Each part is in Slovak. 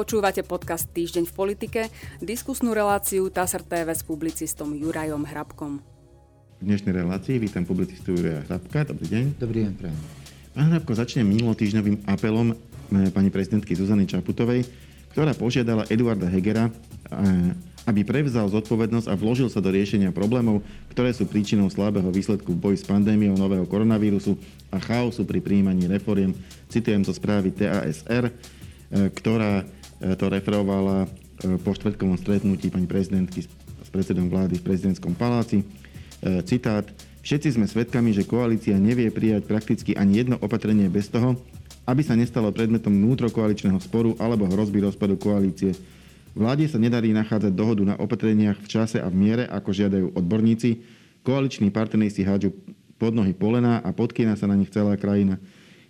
Počúvate podcast Týždeň v politike, diskusnú reláciu TASR TV s publicistom Jurajom Hrabkom. V dnešnej relácii vítam publicistu Juraja Hrabka. Dobrý deň. Dobrý deň, prajem. Pán Hrabko, začnem minulotýždňovým apelom eh, pani prezidentky Zuzany Čaputovej, ktorá požiadala Eduarda Hegera, eh, aby prevzal zodpovednosť a vložil sa do riešenia problémov, ktoré sú príčinou slabého výsledku v boji s pandémiou nového koronavírusu a chaosu pri príjmaní reforiem. Citujem zo správy TASR, eh, ktorá to referovala e, po štvrtkovom stretnutí pani prezidentky s predsedom vlády v prezidentskom paláci. E, citát. Všetci sme svedkami, že koalícia nevie prijať prakticky ani jedno opatrenie bez toho, aby sa nestalo predmetom vnútrokoaličného sporu alebo hrozby rozpadu koalície. Vláde sa nedarí nachádzať dohodu na opatreniach v čase a v miere, ako žiadajú odborníci. Koaliční partnery si hádžu pod nohy polená a podkýna sa na nich celá krajina.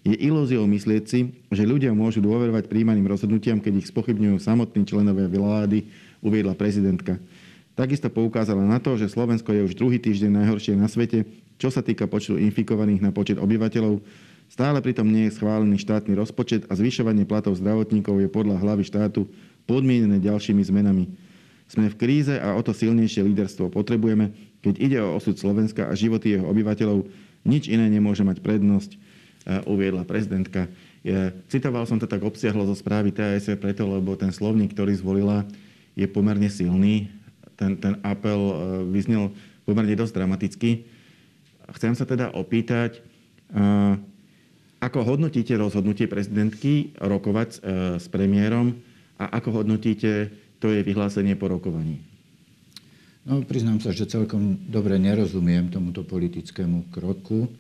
Je ilúziou myslieť si, že ľudia môžu dôverovať príjmaným rozhodnutiam, keď ich spochybňujú samotní členovia vlády, uviedla prezidentka. Takisto poukázala na to, že Slovensko je už druhý týždeň najhoršie na svete, čo sa týka počtu infikovaných na počet obyvateľov. Stále pritom nie je schválený štátny rozpočet a zvyšovanie platov zdravotníkov je podľa hlavy štátu podmienené ďalšími zmenami. Sme v kríze a o to silnejšie líderstvo potrebujeme. Keď ide o osud Slovenska a životy jeho obyvateľov, nič iné nemôže mať prednosť uviedla prezidentka. Citoval som to tak obsiahlo zo správy TAS preto, lebo ten slovník, ktorý zvolila, je pomerne silný. Ten, ten apel e, vyznel pomerne dosť dramaticky. Chcem sa teda opýtať, e, ako hodnotíte rozhodnutie prezidentky rokovať e, s premiérom a ako hodnotíte to je vyhlásenie po rokovaní? No, priznám sa, že celkom dobre nerozumiem tomuto politickému kroku.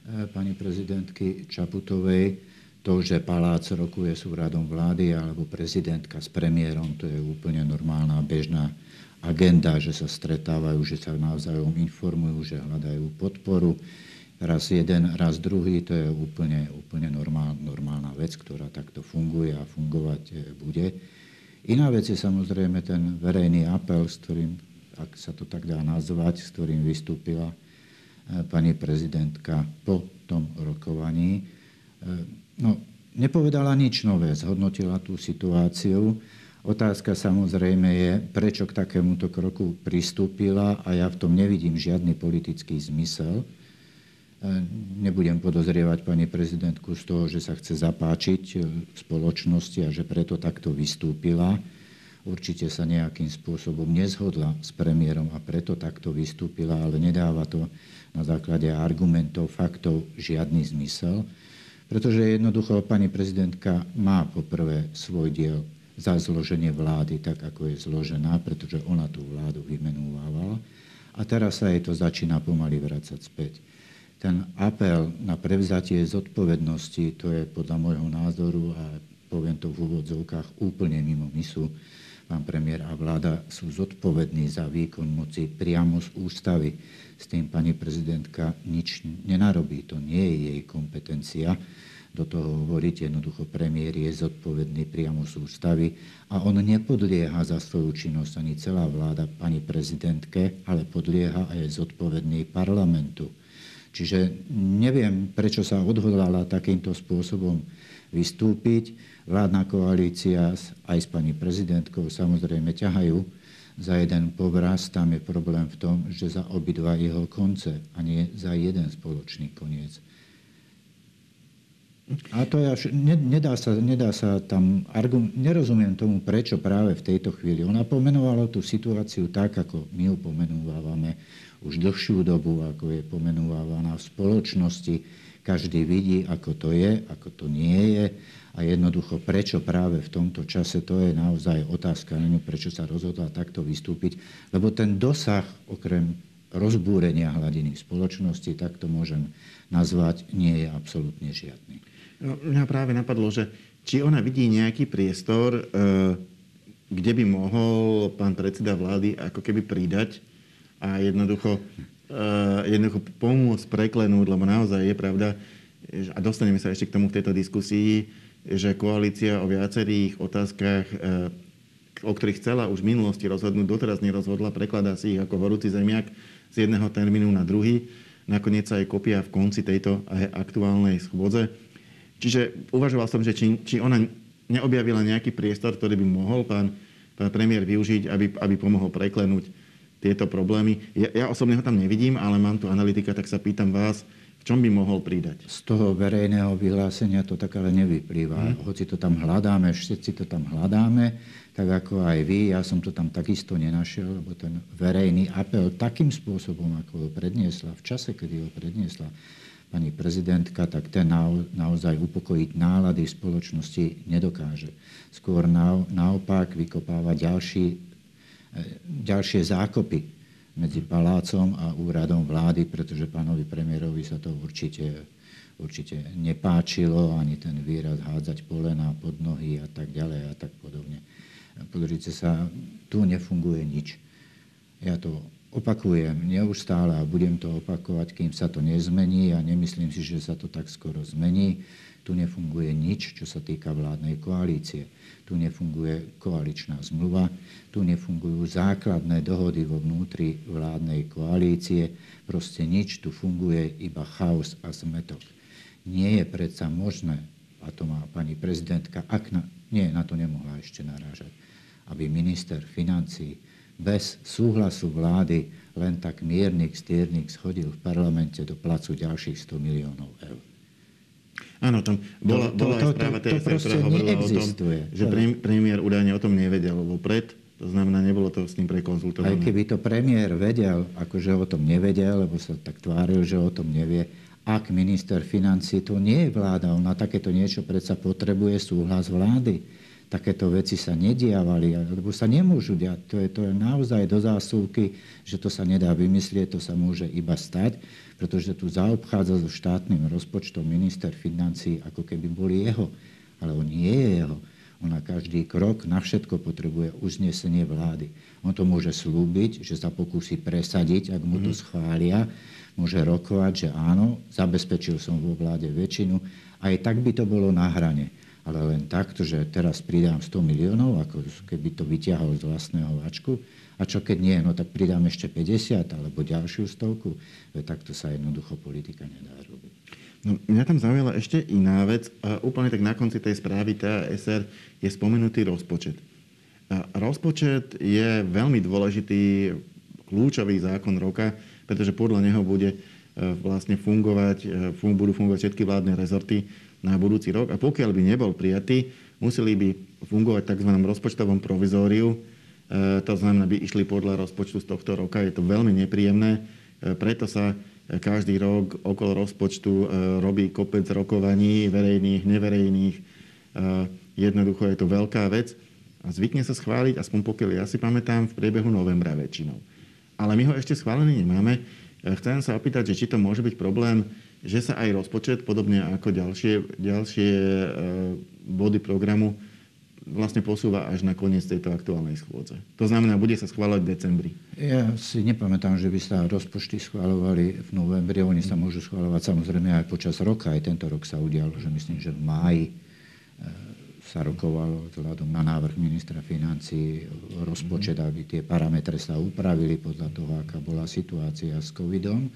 E, pani prezidentky Čaputovej, to, že palác rokuje s úradom vlády alebo prezidentka s premiérom, to je úplne normálna, bežná agenda, že sa stretávajú, že sa navzájom informujú, že hľadajú podporu. Raz jeden, raz druhý, to je úplne, úplne normál, normálna vec, ktorá takto funguje a fungovať e, bude. Iná vec je samozrejme ten verejný apel, s ktorým, ak sa to tak dá nazvať, s ktorým vystúpila pani prezidentka po tom rokovaní. E, no, nepovedala nič nové, zhodnotila tú situáciu. Otázka samozrejme je, prečo k takémuto kroku pristúpila a ja v tom nevidím žiadny politický zmysel. E, nebudem podozrievať pani prezidentku z toho, že sa chce zapáčiť v spoločnosti a že preto takto vystúpila určite sa nejakým spôsobom nezhodla s premiérom a preto takto vystúpila, ale nedáva to na základe argumentov, faktov žiadny zmysel, pretože jednoducho pani prezidentka má poprvé svoj diel za zloženie vlády tak, ako je zložená, pretože ona tú vládu vymenúvala a teraz sa jej to začína pomaly vracať späť. Ten apel na prevzatie zodpovednosti, to je podľa môjho názoru a poviem to v úvodzovkách úplne mimo misu, pán premiér a vláda sú zodpovední za výkon moci priamo z ústavy. S tým pani prezidentka nič nenarobí. To nie je jej kompetencia do toho hovoriť. Jednoducho premiér je zodpovedný priamo z ústavy a on nepodlieha za svoju činnosť ani celá vláda pani prezidentke, ale podlieha aj zodpovedný parlamentu. Čiže neviem, prečo sa odhodlala takýmto spôsobom vystúpiť. Vládna koalícia aj s pani prezidentkou samozrejme ťahajú za jeden povraz. Tam je problém v tom, že za obidva jeho konce a nie za jeden spoločný koniec. A to je, nedá, sa, nedá sa tam, argum, nerozumiem tomu, prečo práve v tejto chvíli. Ona pomenovala tú situáciu tak, ako my ju pomenúvávame už dlhšiu dobu, ako je pomenúvávaná v spoločnosti každý vidí, ako to je, ako to nie je a jednoducho prečo práve v tomto čase, to je naozaj otázka na ňu, prečo sa rozhodla takto vystúpiť, lebo ten dosah okrem rozbúrenia hladiny spoločnosti, tak to môžem nazvať, nie je absolútne žiadny. No, mňa práve napadlo, že či ona vidí nejaký priestor, e, kde by mohol pán predseda vlády ako keby pridať a jednoducho uh, jednoducho pomôcť preklenúť, lebo naozaj je pravda, a dostaneme sa ešte k tomu v tejto diskusii, že koalícia o viacerých otázkach, uh, o ktorých chcela už v minulosti rozhodnúť, doteraz nerozhodla, prekladá si ich ako horúci zemiak z jedného termínu na druhý. Nakoniec sa aj kopia v konci tejto aktuálnej schôdze. Čiže uvažoval som, že či, či ona neobjavila nejaký priestor, ktorý by mohol pán, pán premiér využiť, aby, aby pomohol preklenúť tieto problémy. Ja, ja osobne ho tam nevidím, ale mám tu analytika, tak sa pýtam vás, v čom by mohol pridať? Z toho verejného vyhlásenia to tak ale nevyplýva. Hmm. Hoci to tam hľadáme, všetci to tam hľadáme, tak ako aj vy, ja som to tam takisto nenašiel, lebo ten verejný apel takým spôsobom, ako ho predniesla, v čase, kedy ho predniesla pani prezidentka, tak ten naozaj upokojiť nálady v spoločnosti nedokáže. Skôr naopak vykopáva ďalší, ďalšie zákopy medzi palácom a úradom vlády, pretože pánovi premiérovi sa to určite, určite nepáčilo, ani ten výraz hádzať polena pod nohy a tak ďalej a tak podobne. Pozrite sa, tu nefunguje nič. Ja to opakujem neustále a budem to opakovať, kým sa to nezmení a nemyslím si, že sa to tak skoro zmení. Tu nefunguje nič, čo sa týka vládnej koalície tu nefunguje koaličná zmluva, tu nefungujú základné dohody vo vnútri vládnej koalície, proste nič, tu funguje iba chaos a zmetok. Nie je predsa možné, a to má pani prezidentka, ak na, nie, na to nemohla ešte narážať, aby minister financí bez súhlasu vlády len tak miernik, stiernik schodil v parlamente do placu ďalších 100 miliónov eur. Áno, tam bola, to, bola to, aj správa TSR, ktorá hovorila o tom, že premiér údajne o tom nevedel vopred. To znamená, nebolo to s ním prekonzultované. Aj keby to premiér vedel, akože o tom nevedel, lebo sa tak tváril, že o tom nevie, ak minister financí, to nie je vláda, on na takéto niečo predsa potrebuje súhlas vlády takéto veci sa nediavali, lebo sa nemôžu diať. To je, to je naozaj do zásuvky, že to sa nedá vymyslieť, to sa môže iba stať, pretože tu zaobchádza so štátnym rozpočtom minister financí, ako keby boli jeho. Ale on nie je jeho. On na každý krok, na všetko potrebuje uznesenie vlády. On to môže slúbiť, že sa pokúsi presadiť, ak mu to mhm. schvália. Môže rokovať, že áno, zabezpečil som vo vláde väčšinu. Aj tak by to bolo na hrane ale len takto, že teraz pridám 100 miliónov, ako keby to vyťahol z vlastného vačku, a čo keď nie, no tak pridám ešte 50 alebo ďalšiu stovku. Takto sa jednoducho politika nedá robiť. No, mňa tam zaujala ešte iná vec. Úplne tak na konci tej správy TASR je spomenutý rozpočet. Rozpočet je veľmi dôležitý, kľúčový zákon roka, pretože podľa neho bude e, vlastne fungovať, e, budú fungovať všetky vládne rezorty na budúci rok. A pokiaľ by nebol prijatý, museli by fungovať v tzv. rozpočtovom provizóriu. E, to znamená, by išli podľa rozpočtu z tohto roka. Je to veľmi nepríjemné. E, preto sa každý rok okolo rozpočtu e, robí kopec rokovaní, verejných, neverejných. Jednoducho je to veľká vec a zvykne sa schváliť, aspoň pokiaľ ja si pamätám, v priebehu novembra väčšinou. Ale my ho ešte schválený nemáme. Chcem sa opýtať, že či to môže byť problém že sa aj rozpočet, podobne ako ďalšie, ďalšie e, body programu, vlastne posúva až na koniec tejto aktuálnej schôdze. To znamená, bude sa schváľať v decembri. Ja si nepamätám, že by sa rozpočty schváľovali v novembri. Oni sa môžu schváľovať samozrejme aj počas roka. Aj tento rok sa udialo, že myslím, že v máji e, sa rokovalo vzhľadom na návrh ministra financí rozpočet, aby tie parametre sa upravili podľa toho, aká bola situácia s covidom.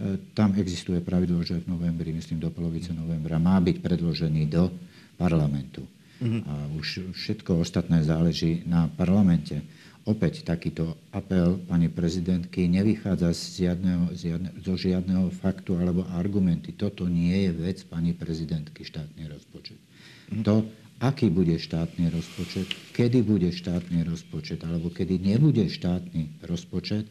E, tam existuje pravidlo, že v novembri, myslím do polovice novembra, má byť predložený do parlamentu. Mm-hmm. A už všetko ostatné záleží na parlamente. Opäť takýto apel pani prezidentky nevychádza z žiadneho, z žiadne, zo žiadneho faktu alebo argumenty. Toto nie je vec pani prezidentky štátny rozpočet. Mm-hmm. To, aký bude štátny rozpočet, kedy bude štátny rozpočet alebo kedy nebude štátny rozpočet,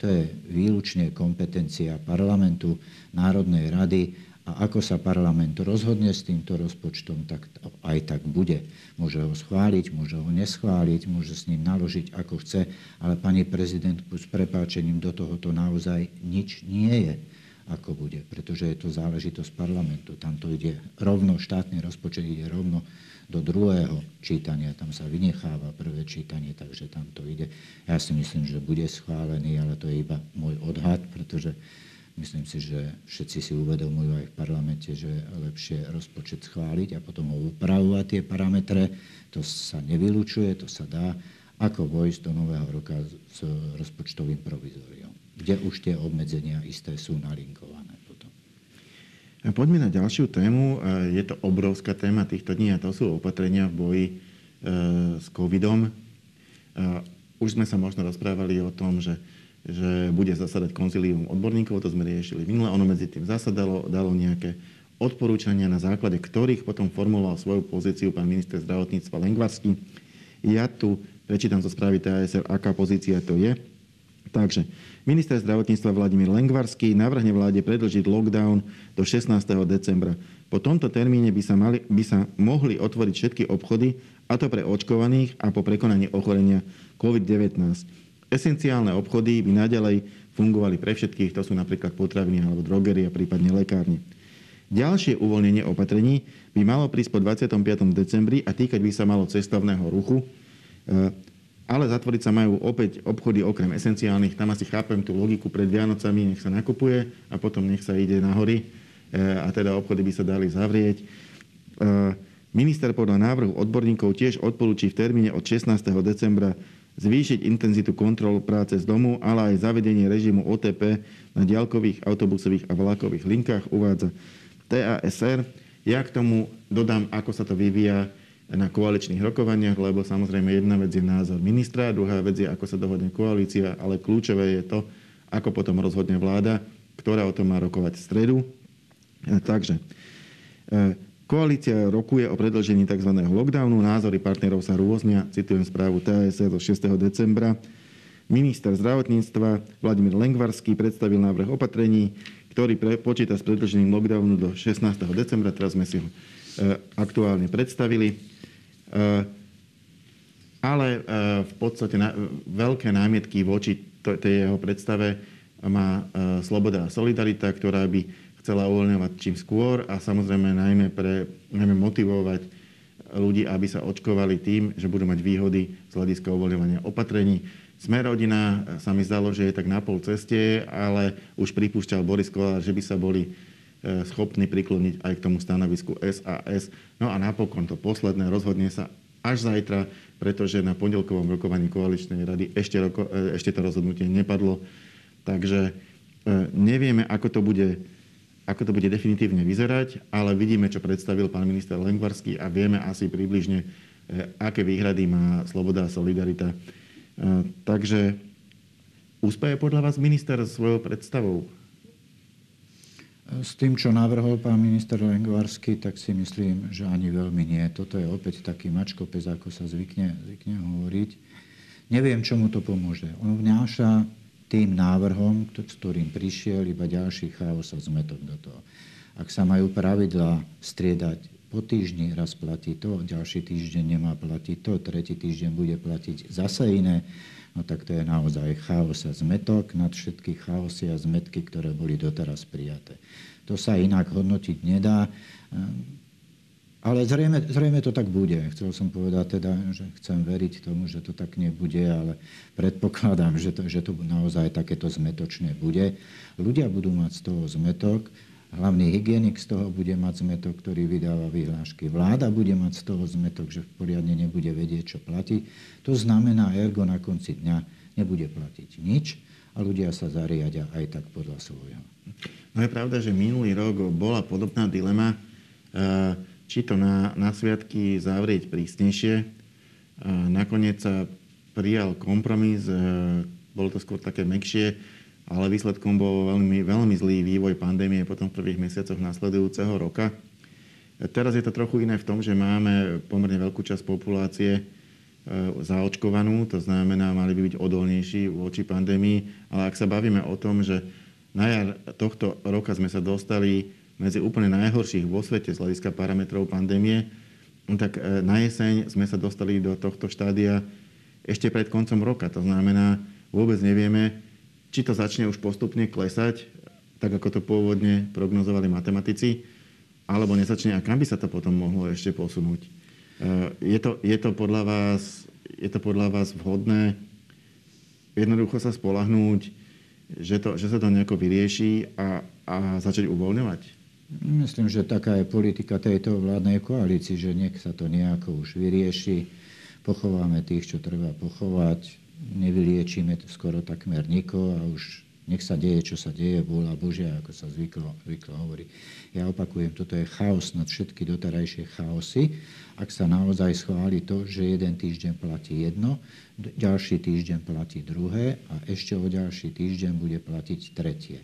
to je výlučne kompetencia parlamentu, Národnej rady a ako sa parlament rozhodne s týmto rozpočtom, tak aj tak bude. Môže ho schváliť, môže ho neschváliť, môže s ním naložiť ako chce, ale pani prezidentku s prepáčením do tohoto naozaj nič nie je ako bude, pretože je to záležitosť parlamentu. Tam to ide rovno, štátny rozpočet ide rovno do druhého čítania. Tam sa vynecháva prvé čítanie, takže tam to ide. Ja si myslím, že bude schválený, ale to je iba môj odhad, pretože myslím si, že všetci si uvedomujú aj v parlamente, že lepšie rozpočet schváliť a potom ho upravovať tie parametre. To sa nevylučuje, to sa dá, ako vojsť do nového roka s rozpočtovým provizóriom, kde už tie obmedzenia isté sú nalinkované. Poďme na ďalšiu tému. Je to obrovská téma týchto dní a to sú opatrenia v boji s covidom. Už sme sa možno rozprávali o tom, že, že bude zasadať konzilium odborníkov, to sme riešili minule. Ono medzi tým zasadalo, dalo nejaké odporúčania, na základe ktorých potom formuloval svoju pozíciu pán minister zdravotníctva Lengvarský. Ja tu prečítam zo správy TASR, aká pozícia to je. Takže minister zdravotníctva Vladimír Lengvarský navrhne vláde predlžiť lockdown do 16. decembra. Po tomto termíne by sa, mali, by sa mohli otvoriť všetky obchody, a to pre očkovaných a po prekonaní ochorenia COVID-19. Esenciálne obchody by naďalej fungovali pre všetkých, to sú napríklad potraviny alebo drogerie, prípadne lekárne. Ďalšie uvoľnenie opatrení by malo prísť po 25. decembri a týkať by sa malo cestovného ruchu, e, ale zatvoriť sa majú opäť obchody okrem esenciálnych. Tam asi chápem tú logiku pred Vianocami, nech sa nakupuje a potom nech sa ide na hory e, a teda obchody by sa dali zavrieť. E, minister podľa návrhu odborníkov tiež odporúči v termíne od 16. decembra zvýšiť intenzitu kontrol práce z domu, ale aj zavedenie režimu OTP na diaľkových, autobusových a vlakových linkách, uvádza TASR. Ja k tomu dodám, ako sa to vyvíja na koaličných rokovaniach, lebo samozrejme jedna vec je názor ministra, druhá vec je, ako sa dohodne koalícia, ale kľúčové je to, ako potom rozhodne vláda, ktorá o tom má rokovať v stredu. E, takže, e, koalícia rokuje o predlžení tzv. lockdownu, názory partnerov sa rôznia, citujem správu TASR do 6. decembra. Minister zdravotníctva Vladimír Lengvarský predstavil návrh opatrení, ktorý pre, počíta s predlžením lockdownu do 16. decembra. Teraz sme si ho e, aktuálne predstavili. E, ale e, v podstate veľké námietky voči tej jeho predstave má e, Sloboda a Solidarita, ktorá by chcela uvoľňovať čím skôr a samozrejme najmä, pre, najmä motivovať ľudí, aby sa očkovali tým, že budú mať výhody z hľadiska uvoľňovania opatrení. Sme rodina sa mi zdalo, že je tak na pol ceste, ale už pripúšťal Boris Kolár, že by sa boli schopní prikloniť aj k tomu stanovisku SAS. No a napokon to posledné rozhodne sa až zajtra, pretože na pondelkovom rokovaní koaličnej rady ešte, roko, e, ešte to rozhodnutie nepadlo. Takže e, nevieme, ako to bude ako to bude definitívne vyzerať, ale vidíme, čo predstavil pán minister Lengvarský a vieme asi približne, aké výhrady má Sloboda a Solidarita Takže úspeje podľa vás minister svojou predstavou? S tým, čo navrhol pán minister Lengvarsky, tak si myslím, že ani veľmi nie. Toto je opäť taký mačkopes, ako sa zvykne, zvykne hovoriť. Neviem, čomu to pomôže. On vnáša tým návrhom, s ktorým prišiel, iba ďalší chaos a zmetok do toho. Ak sa majú pravidla striedať po týždni raz platí to, ďalší týždeň nemá platiť to, tretí týždeň bude platiť zase iné, no tak to je naozaj chaos a zmetok nad všetky chaosy a zmetky, ktoré boli doteraz prijaté. To sa inak hodnotiť nedá, ale zrejme, zrejme to tak bude. Chcel som povedať teda, že chcem veriť tomu, že to tak nebude, ale predpokladám, že to, že to naozaj takéto zmetočné bude. Ľudia budú mať z toho zmetok, Hlavný hygienik z toho bude mať zmetok, ktorý vydáva vyhlášky. Vláda bude mať z toho zmetok, že poriadne nebude vedieť, čo platí. To znamená, ergo na konci dňa nebude platiť nič a ľudia sa zariadia aj tak podľa svojho. No je pravda, že minulý rok bola podobná dilema, eh, či to na, na sviatky zavrieť prísnejšie. Nakoniec sa prijal kompromis, eh, bolo to skôr také mekšie, ale výsledkom bol veľmi, veľmi zlý vývoj pandémie potom v prvých mesiacoch nasledujúceho roka. Teraz je to trochu iné v tom, že máme pomerne veľkú časť populácie e, zaočkovanú, to znamená, mali by byť odolnejší voči pandémii, ale ak sa bavíme o tom, že na jar tohto roka sme sa dostali medzi úplne najhorších vo svete z hľadiska parametrov pandémie, tak e, na jeseň sme sa dostali do tohto štádia ešte pred koncom roka. To znamená, vôbec nevieme, či to začne už postupne klesať, tak ako to pôvodne prognozovali matematici, alebo nezačne a kam by sa to potom mohlo ešte posunúť. E, je to, je to, podľa, vás, je to podľa vás vhodné jednoducho sa spolahnúť, že, to, že sa to nejako vyrieši a, a začať uvoľňovať? Myslím, že taká je politika tejto vládnej koalícii, že nech sa to nejako už vyrieši, pochováme tých, čo treba pochovať, nevyliečíme skoro takmer nikoho a už Nech sa deje, čo sa deje, vôľa Božia, ako sa zvyklo, zvyklo hovoriť. Ja opakujem, toto je chaos nad všetky doterajšie chaosy. Ak sa naozaj schváli to, že jeden týždeň platí jedno, ďalší týždeň platí druhé a ešte o ďalší týždeň bude platiť tretie.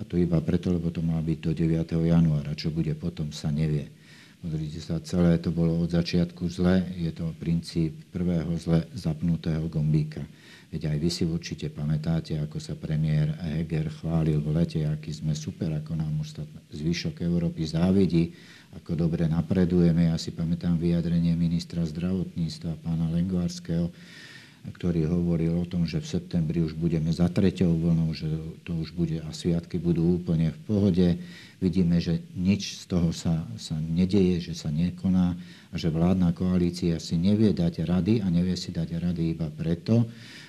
A to iba preto, lebo to má byť do 9. januára. Čo bude potom, sa nevie. Pozrite sa, celé to bolo od začiatku zle. Je to princíp prvého zle zapnutého gombíka. Veď aj vy si určite pamätáte, ako sa premiér Heger chválil v lete, aký sme super, ako nám ostatný zvyšok Európy závidí, ako dobre napredujeme. Ja si pamätám vyjadrenie ministra zdravotníctva, pána Lengvarského, ktorý hovoril o tom, že v septembri už budeme za treťou vlnou, že to už bude a sviatky budú úplne v pohode. Vidíme, že nič z toho sa, sa nedeje, že sa nekoná a že vládna koalícia si nevie dať rady a nevie si dať rady iba preto,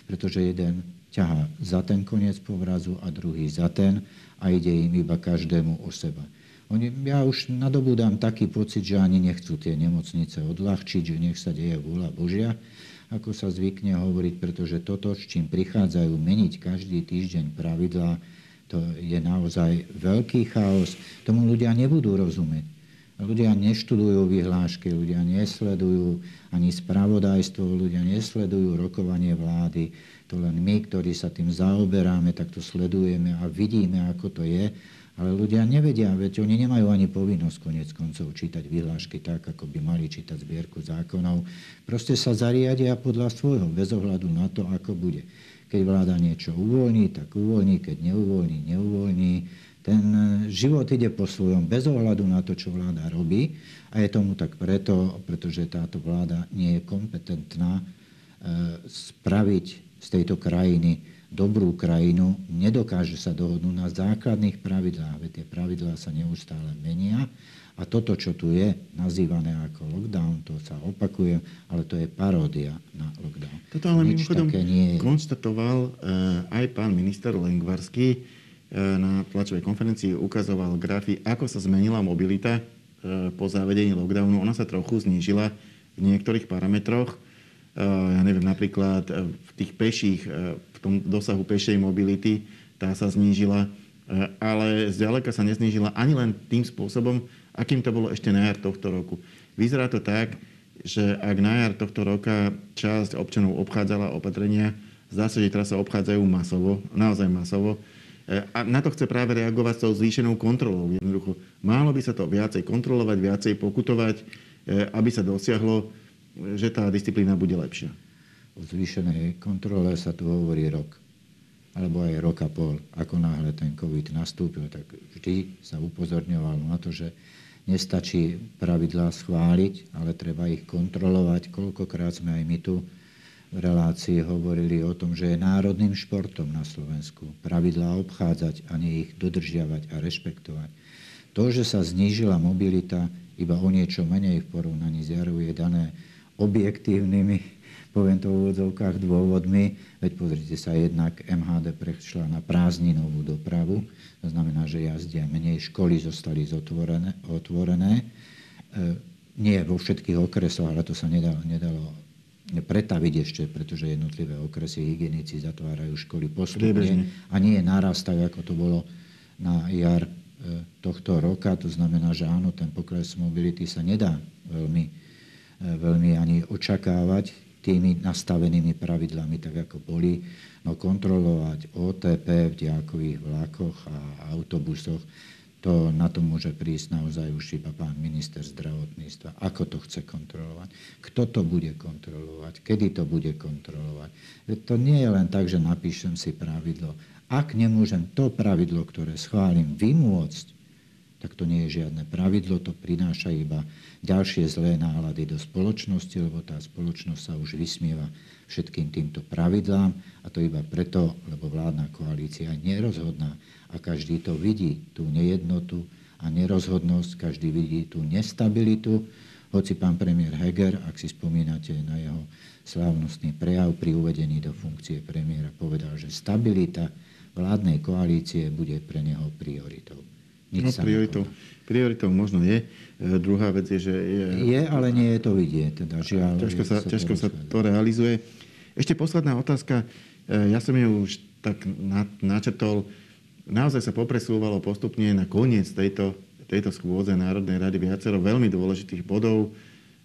pretože jeden ťahá za ten koniec povrazu a druhý za ten a ide im iba každému o seba. Oni, ja už nadobúdam taký pocit, že ani nechcú tie nemocnice odľahčiť, že nech sa deje vôľa Božia, ako sa zvykne hovoriť, pretože toto, s čím prichádzajú meniť každý týždeň pravidlá, to je naozaj veľký chaos. Tomu ľudia nebudú rozumieť. Ľudia neštudujú vyhlášky, ľudia nesledujú ani spravodajstvo, ľudia nesledujú rokovanie vlády. To len my, ktorí sa tým zaoberáme, tak to sledujeme a vidíme, ako to je. Ale ľudia nevedia, veď oni nemajú ani povinnosť konec koncov čítať vyhlášky tak, ako by mali čítať zbierku zákonov. Proste sa zariadia podľa svojho, bez ohľadu na to, ako bude. Keď vláda niečo uvoľní, tak uvoľní, keď neuvoľní, neuvoľní. Ten život ide po svojom, bez ohľadu na to, čo vláda robí. A je tomu tak preto, pretože táto vláda nie je kompetentná e, spraviť z tejto krajiny dobrú krajinu, nedokáže sa dohodnúť na základných pravidlách, veď tie pravidlá sa neustále menia a toto, čo tu je nazývané ako lockdown, to sa opakuje, ale to je paródia na lockdown. Toto ale Nič mimochodom nie je. konštatoval uh, aj pán minister Lengvarský uh, na tlačovej konferencii, ukazoval grafy, ako sa zmenila mobilita uh, po zavedení lockdownu. Ona sa trochu znížila v niektorých parametroch. Ja neviem, napríklad v tých peších v tom dosahu pešej mobility, tá sa znížila, e, ale zďaleka sa neznížila ani len tým spôsobom, akým to bolo ešte na jar tohto roku. Vyzerá to tak, že ak na jar tohto roka časť občanov obchádzala opatrenia, zdá sa, že teraz sa obchádzajú masovo, naozaj masovo. E, a na to chce práve reagovať s tou zvýšenou kontrolou. Jednoducho, málo by sa to viacej kontrolovať, viacej pokutovať, e, aby sa dosiahlo, že tá disciplína bude lepšia o zvýšenej kontrole sa tu hovorí rok alebo aj rok a pol. Ako náhle ten COVID nastúpil, tak vždy sa upozorňovalo na to, že nestačí pravidlá schváliť, ale treba ich kontrolovať. Koľkokrát sme aj my tu v relácii hovorili o tom, že je národným športom na Slovensku pravidlá obchádzať a nie ich dodržiavať a rešpektovať. To, že sa znížila mobilita iba o niečo menej v porovnaní s jarou, je dané objektívnymi poviem to v úvodzovkách, dôvodmi. Veď pozrite sa, jednak MHD prešla na prázdninovú dopravu, to znamená, že jazdia menej, školy zostali zotvorené, otvorené. E, nie vo všetkých okresoch, ale to sa nedalo, nedalo pretaviť ešte, pretože jednotlivé okresy hygienici zatvárajú školy postupne a nie je naraz tak, ako to bolo na jar e, tohto roka. To znamená, že áno, ten pokles mobility sa nedá veľmi, e, veľmi ani očakávať tými nastavenými pravidlami, tak ako boli, no kontrolovať OTP v diálkových vlakoch a autobusoch, to na to môže prísť naozaj už iba pán minister zdravotníctva. Ako to chce kontrolovať? Kto to bude kontrolovať? Kedy to bude kontrolovať? To nie je len tak, že napíšem si pravidlo. Ak nemôžem to pravidlo, ktoré schválim, vymôcť, tak to nie je žiadne pravidlo, to prináša iba ďalšie zlé nálady do spoločnosti, lebo tá spoločnosť sa už vysmieva všetkým týmto pravidlám a to iba preto, lebo vládna koalícia je nerozhodná a každý to vidí, tú nejednotu a nerozhodnosť, každý vidí tú nestabilitu, hoci pán premiér Heger, ak si spomínate na jeho slávnostný prejav pri uvedení do funkcie premiéra, povedal, že stabilita vládnej koalície bude pre neho prioritou. Nič no, prioritou, prioritou možno je. E, druhá vec je, že... Je, je ale nie je to vidieť. Teda, žiaľ, ťažko sa, sa, ťažko to, sa to realizuje. Ešte posledná otázka. E, ja som ju už tak načetol, naozaj sa popresúvalo postupne na koniec tejto, tejto schôdze Národnej rady viacero veľmi dôležitých bodov.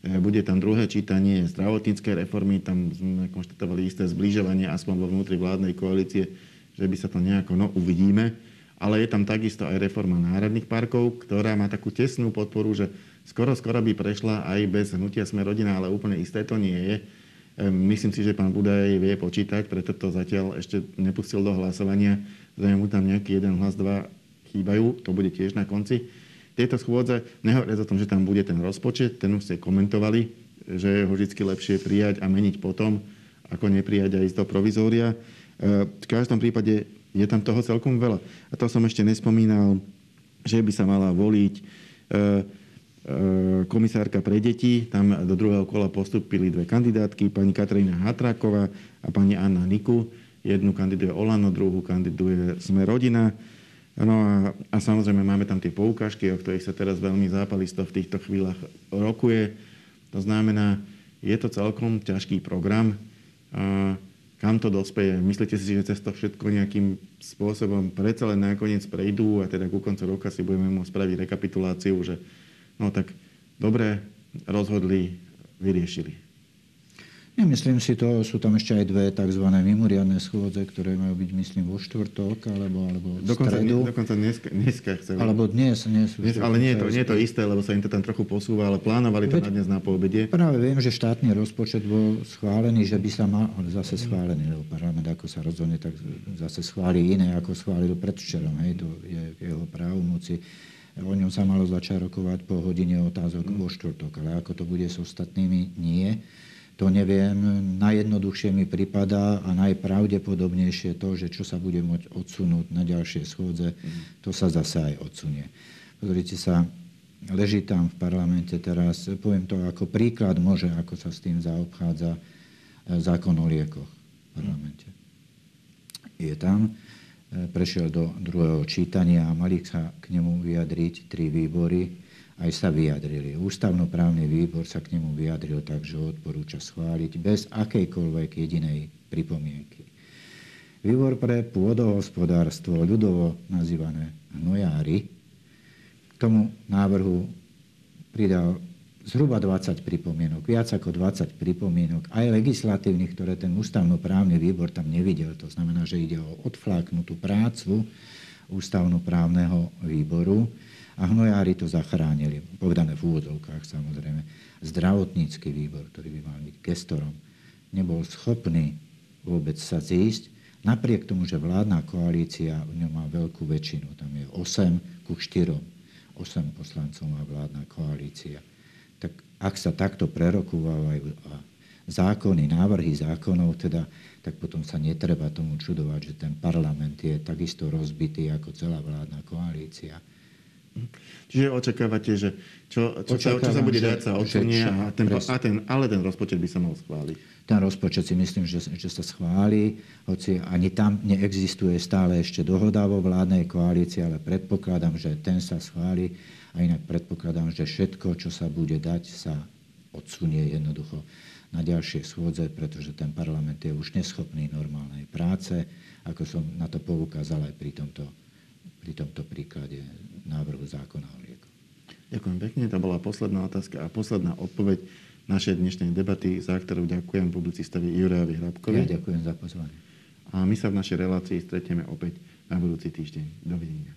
E, bude tam druhé čítanie zdravotníckej reformy, tam sme konštatovali isté zbližovanie aspoň vo vnútri vládnej koalície, že by sa to nejako, no uvidíme. Ale je tam takisto aj reforma národných parkov, ktorá má takú tesnú podporu, že skoro, skoro by prešla aj bez hnutia Sme rodina, ale úplne isté to nie je. E, myslím si, že pán Budaj vie počítať, preto to zatiaľ ešte nepustil do hlasovania. Zrejme mu tam nejaký jeden hlas, dva chýbajú, to bude tiež na konci tieto schôdze, nehovoriac o tom, že tam bude ten rozpočet, ten už ste komentovali, že je ho vždy lepšie prijať a meniť potom, ako neprijať aj z toho provizória. E, v každom prípade je tam toho celkom veľa. A to som ešte nespomínal, že by sa mala voliť e, e, komisárka pre deti. Tam do druhého kola postupili dve kandidátky, pani Katarína Hatráková a pani Anna Niku. Jednu kandiduje Olano, druhú kandiduje Sme rodina. No a, a samozrejme máme tam tie poukážky, o ktorých sa teraz veľmi zápalisto v týchto chvíľach rokuje. To znamená, je to celkom ťažký program. A kam to dospeje? Myslíte si, že cez to všetko nejakým spôsobom predsa len nakoniec prejdú a teda ku koncu roka si budeme môcť spraviť rekapituláciu, že no tak dobre rozhodli, vyriešili. Nemyslím si to, sú tam ešte aj dve tzv. mimoriadne schôdze, ktoré majú byť, myslím, vo štvrtok alebo, alebo v dokonca, stredu. Ne, dokonca dneska, dneska chceli. Alebo dnes, sú. Dnes, ale nie je, to, nie je to isté, lebo sa im to tam trochu posúva, ale plánovali to Veď, na dnes na poobede. Práve viem, že štátny rozpočet bol schválený, že by sa mal, ale zase schválený, lebo parlament ako sa rozhodne, tak zase schváli iné, ako schválil predvčerom. Hej, to je jeho právomoci. O ňom sa malo začať rokovať po hodine otázok mm. vo štvrtok, ale ako to bude s ostatnými, nie. To neviem. Najjednoduchšie mi pripadá a najpravdepodobnejšie to, že čo sa bude môcť odsunúť na ďalšie schôdze, to sa zase aj odsunie. Pozrite sa, leží tam v parlamente teraz, poviem to ako príklad môže, ako sa s tým zaobchádza e, zákon o liekoch v parlamente. Je tam, e, prešiel do druhého čítania a mali sa k nemu vyjadriť tri výbory aj sa vyjadrili. Ústavnoprávny výbor sa k nemu vyjadril tak, že odporúča schváliť bez akejkoľvek jedinej pripomienky. Výbor pre pôdohospodárstvo, ľudovo nazývané hnojári, k tomu návrhu pridal zhruba 20 pripomienok, viac ako 20 pripomienok, aj legislatívnych, ktoré ten ústavnoprávny výbor tam nevidel. To znamená, že ide o odfláknutú prácu ústavnoprávneho výboru a hnojári to zachránili, povedané v úvodzovkách samozrejme. Zdravotnícky výbor, ktorý by mal byť gestorom, nebol schopný vôbec sa zísť, napriek tomu, že vládna koalícia v ňom má veľkú väčšinu. Tam je 8 ku 4. 8 poslancov má vládna koalícia. Tak ak sa takto prerokúvajú zákony, návrhy zákonov, teda, tak potom sa netreba tomu čudovať, že ten parlament je takisto rozbitý ako celá vládna koalícia. Čiže očakávate, že čo, čo, čo, čo sa bude dať sa odsunie, a ten, a ten, ale ten rozpočet by sa mal schváliť. Ten rozpočet si myslím, že, že sa schváli, hoci ani tam neexistuje stále ešte dohoda vo vládnej koalícii, ale predpokladám, že ten sa schváli a inak predpokladám, že všetko, čo sa bude dať, sa odsunie jednoducho na ďalšie schôdze, pretože ten parlament je už neschopný normálnej práce, ako som na to poukázal aj pri tomto pri tomto príklade návrhu zákona o liekoch. Ďakujem pekne, to bola posledná otázka a posledná odpoveď našej dnešnej debaty, za ktorú ďakujem publicistovi Jurajovi Hrabkovi. Ja ďakujem za pozvanie. A my sa v našej relácii stretieme opäť na budúci týždeň. Dovidenia.